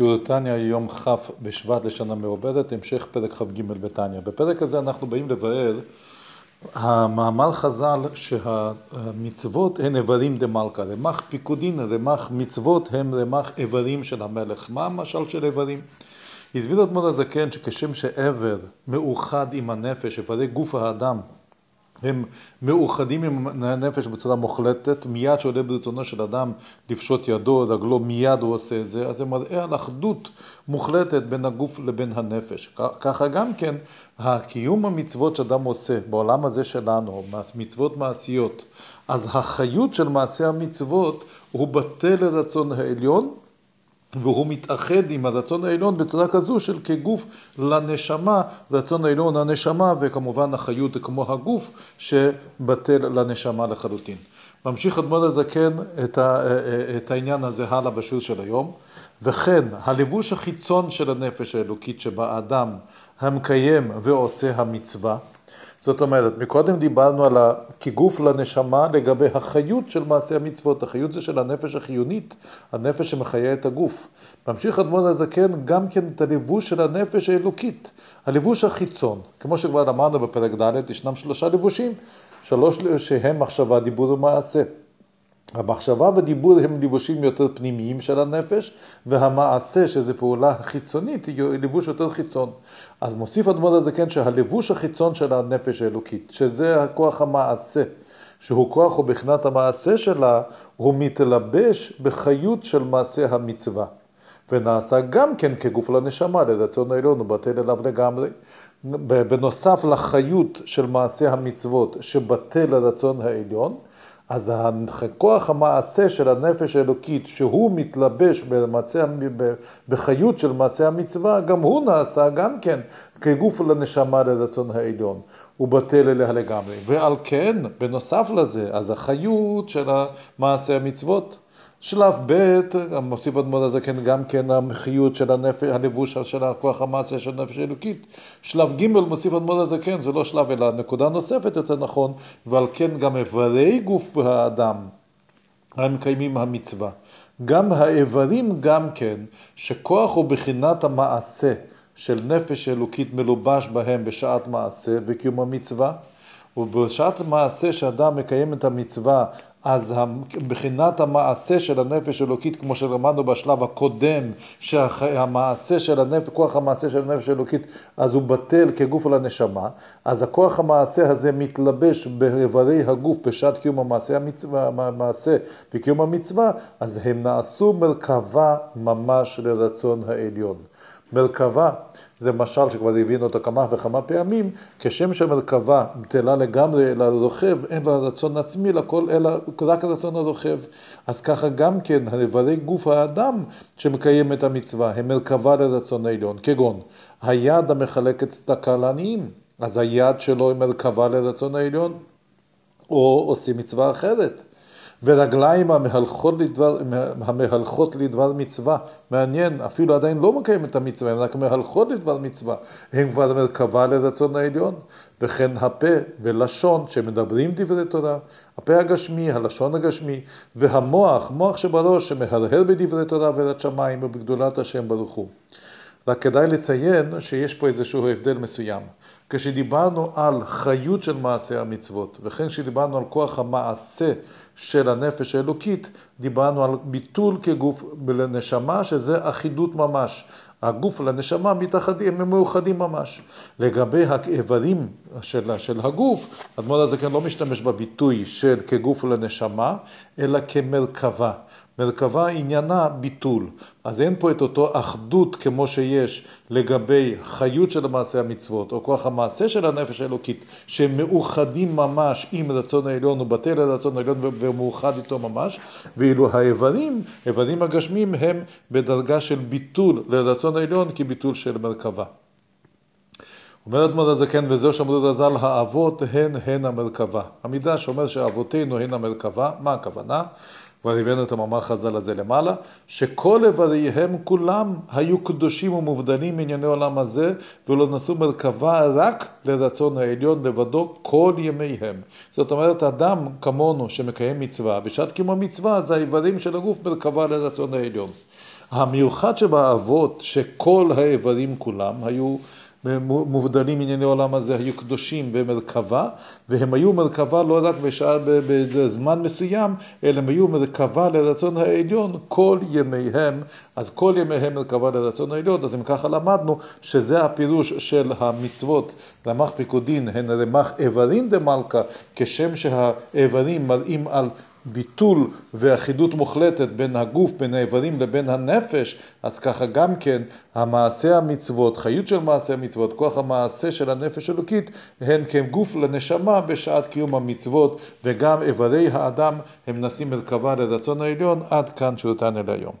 שיעור תניא, יום כ' בשבט לשנה מעובדת, המשך פרק כ"ג בתניא. בפרק הזה אנחנו באים לבאר המאמר חז"ל שהמצוות הן איברים דמלכה, רמ"ח פיקודין, רמ"ח מצוות הם רמ"ח איברים של המלך. מה המשל של איברים? הסביר אדמו"ר הזקן שכשם שאיבר מאוחד עם הנפש, איברי גוף האדם הם מאוחדים עם הנפש בצורה מוחלטת, מיד שעולה ברצונו של אדם לפשוט ידו, רגלו, מיד הוא עושה את זה, אז זה מראה על אחדות מוחלטת בין הגוף לבין הנפש. ככה גם כן, הקיום המצוות שאדם עושה בעולם הזה שלנו, מצוות מעשיות, אז החיות של מעשה המצוות הוא בטל לרצון העליון, והוא מתאחד עם הרצון העליון בצורה כזו של כגוף לנשמה, רצון העליון לנשמה, וכמובן החיות כמו הגוף שבטל לנשמה לחלוטין. ממשיך אדמון הזקן את, את העניין הזה הלאה בשיעור של היום, וכן הלבוש החיצון של הנפש האלוקית שבאדם המקיים ועושה המצווה, זאת אומרת, מקודם דיברנו על כגוף לנשמה לגבי החיות של מעשי המצוות. החיות זה של הנפש החיונית, הנפש שמחיה את הגוף. ממשיך אדמון הזקן גם כן את הלבוש של הנפש האלוקית, הלבוש החיצון. כמו שכבר אמרנו בפרק ד', ישנם שלושה לבושים, שלוש שהם מחשבה, דיבור ומעשה. המחשבה ודיבור הם לבושים יותר פנימיים של הנפש, והמעשה, שזה פעולה חיצונית, היא לבוש יותר חיצון. אז מוסיף אדמות הזה כן שהלבוש החיצון של הנפש האלוקית, שזה הכוח המעשה, שהוא כוח ובכנת המעשה שלה, הוא מתלבש בחיות של מעשה המצווה. ונעשה גם כן כגוף לנשמה, לרצון העליון, ובטל אליו לגמרי. בנוסף לחיות של מעשה המצוות שבטל לרצון העליון, אז הכוח המעשה של הנפש האלוקית, שהוא מתלבש במצע, בחיות של מעשה המצווה, גם הוא נעשה גם כן כגוף לנשמה לרצון העליון. הוא בטל אליה לגמרי. ועל כן, בנוסף לזה, אז החיות של מעשה המצוות. שלב ב', מוסיף אדמו"ר הזקן גם כן המחיות של הנפש, הלבוש של הכוח המעשה של הנפש האלוקית. שלב ג' מוסיף אדמו"ר הזקן, זה לא שלב אלא נקודה נוספת יותר נכון, ועל כן גם איברי גוף האדם המקיימים המצווה. גם האיברים גם כן, שכוח הוא בחינת המעשה של נפש אלוקית מלובש בהם בשעת מעשה וקיום המצווה. ובשעת מעשה שאדם מקיים את המצווה, אז בחינת המעשה של הנפש האלוקית, כמו שלמדנו בשלב הקודם, שהמעשה של הנפש, כוח המעשה של הנפש האלוקית, אז הוא בטל כגוף על הנשמה, אז הכוח המעשה הזה מתלבש באיברי הגוף בשעת קיום המעשה, המצווה, המעשה וקיום המצווה, אז הם נעשו מרכבה ממש לרצון העליון. מרכבה זה משל שכבר הבינו אותו כמה וכמה פעמים, כשם שמרכבה בטלה לגמרי לרוכב, אין לה רצון עצמי לכל אלא רק רצון הרוכב. אז ככה גם כן, איברי גוף האדם שמקיים את המצווה, הם מרכבה לרצון העליון, כגון היד המחלקת צדקה לעניים, אז היד שלו היא מרכבה לרצון העליון, או עושים מצווה אחרת. ורגליים המהלכות לדבר, המהלכות לדבר מצווה. מעניין, אפילו עדיין לא מקיים את המצווה, הן רק מהלכות לדבר מצווה. הן כבר מרכבה לרצון העליון. וכן הפה ולשון שמדברים דברי תורה, הפה הגשמי, הלשון הגשמי, והמוח, מוח שבראש שמהרהר בדברי תורה ויראת שמיים ובגדולת השם ברוך הוא. רק כדאי לציין שיש פה איזשהו הבדל מסוים. כשדיברנו על חיות של מעשה המצוות, וכן כשדיברנו על כוח המעשה של הנפש האלוקית, דיברנו על ביטול כגוף לנשמה, שזה אחידות ממש. הגוף לנשמה מתאחדים, הם מאוחדים ממש. לגבי האיברים של, של הגוף, אדמון הזקן לא משתמש בביטוי של כגוף לנשמה, אלא כמרכבה. מרכבה עניינה ביטול. אז אין פה את אותו אחדות כמו שיש לגבי חיות של המעשה המצוות, או כוח המעשה של הנפש האלוקית, שהם מאוחדים ממש עם רצון העליון, ובטל לרצון העליון ומאוחד איתו ממש, ואילו האיברים, איברים הגשמים, הם בדרגה של ביטול לרצון העליון כביטול של מרכבה. אומר אדמו"ר הזקן, וזהו שאמרו רז"ל, האבות הן הן המרכבה. המידע שאומר שאבותינו הן המרכבה, מה הכוונה? כבר הבאנו את המאמר חז"ל הזה למעלה, שכל איבריהם כולם היו קדושים ומובדלים מענייני עולם הזה, ולא נשאו מרכבה רק לרצון העליון לבדו כל ימיהם. זאת אומרת, אדם כמונו שמקיים מצווה, בשעת קיום המצווה, זה האיברים של הגוף מרכבה לרצון העליון. המיוחד שבאבות, שכל האיברים כולם היו מובדלים מענייני עולם הזה, היו קדושים ומרכבה, והם היו מרכבה לא רק בשעה, בזמן מסוים, אלא הם היו מרכבה לרצון העליון כל ימיהם, אז כל ימיהם מרכבה לרצון העליון, אז אם ככה למדנו שזה הפירוש של המצוות, רמ"ח פיקודין הן רמ"ח איברין דמלכה, כשם שהאיברים מראים על ביטול ואחידות מוחלטת בין הגוף, בין האיברים לבין הנפש, אז ככה גם כן המעשה המצוות, חיות של מעשה המצוות, כוח המעשה של הנפש אלוקית, הן כגוף לנשמה בשעת קיום המצוות, וגם איברי האדם הם נשאים מרכבה לרצון העליון, עד כאן שירותן אל היום.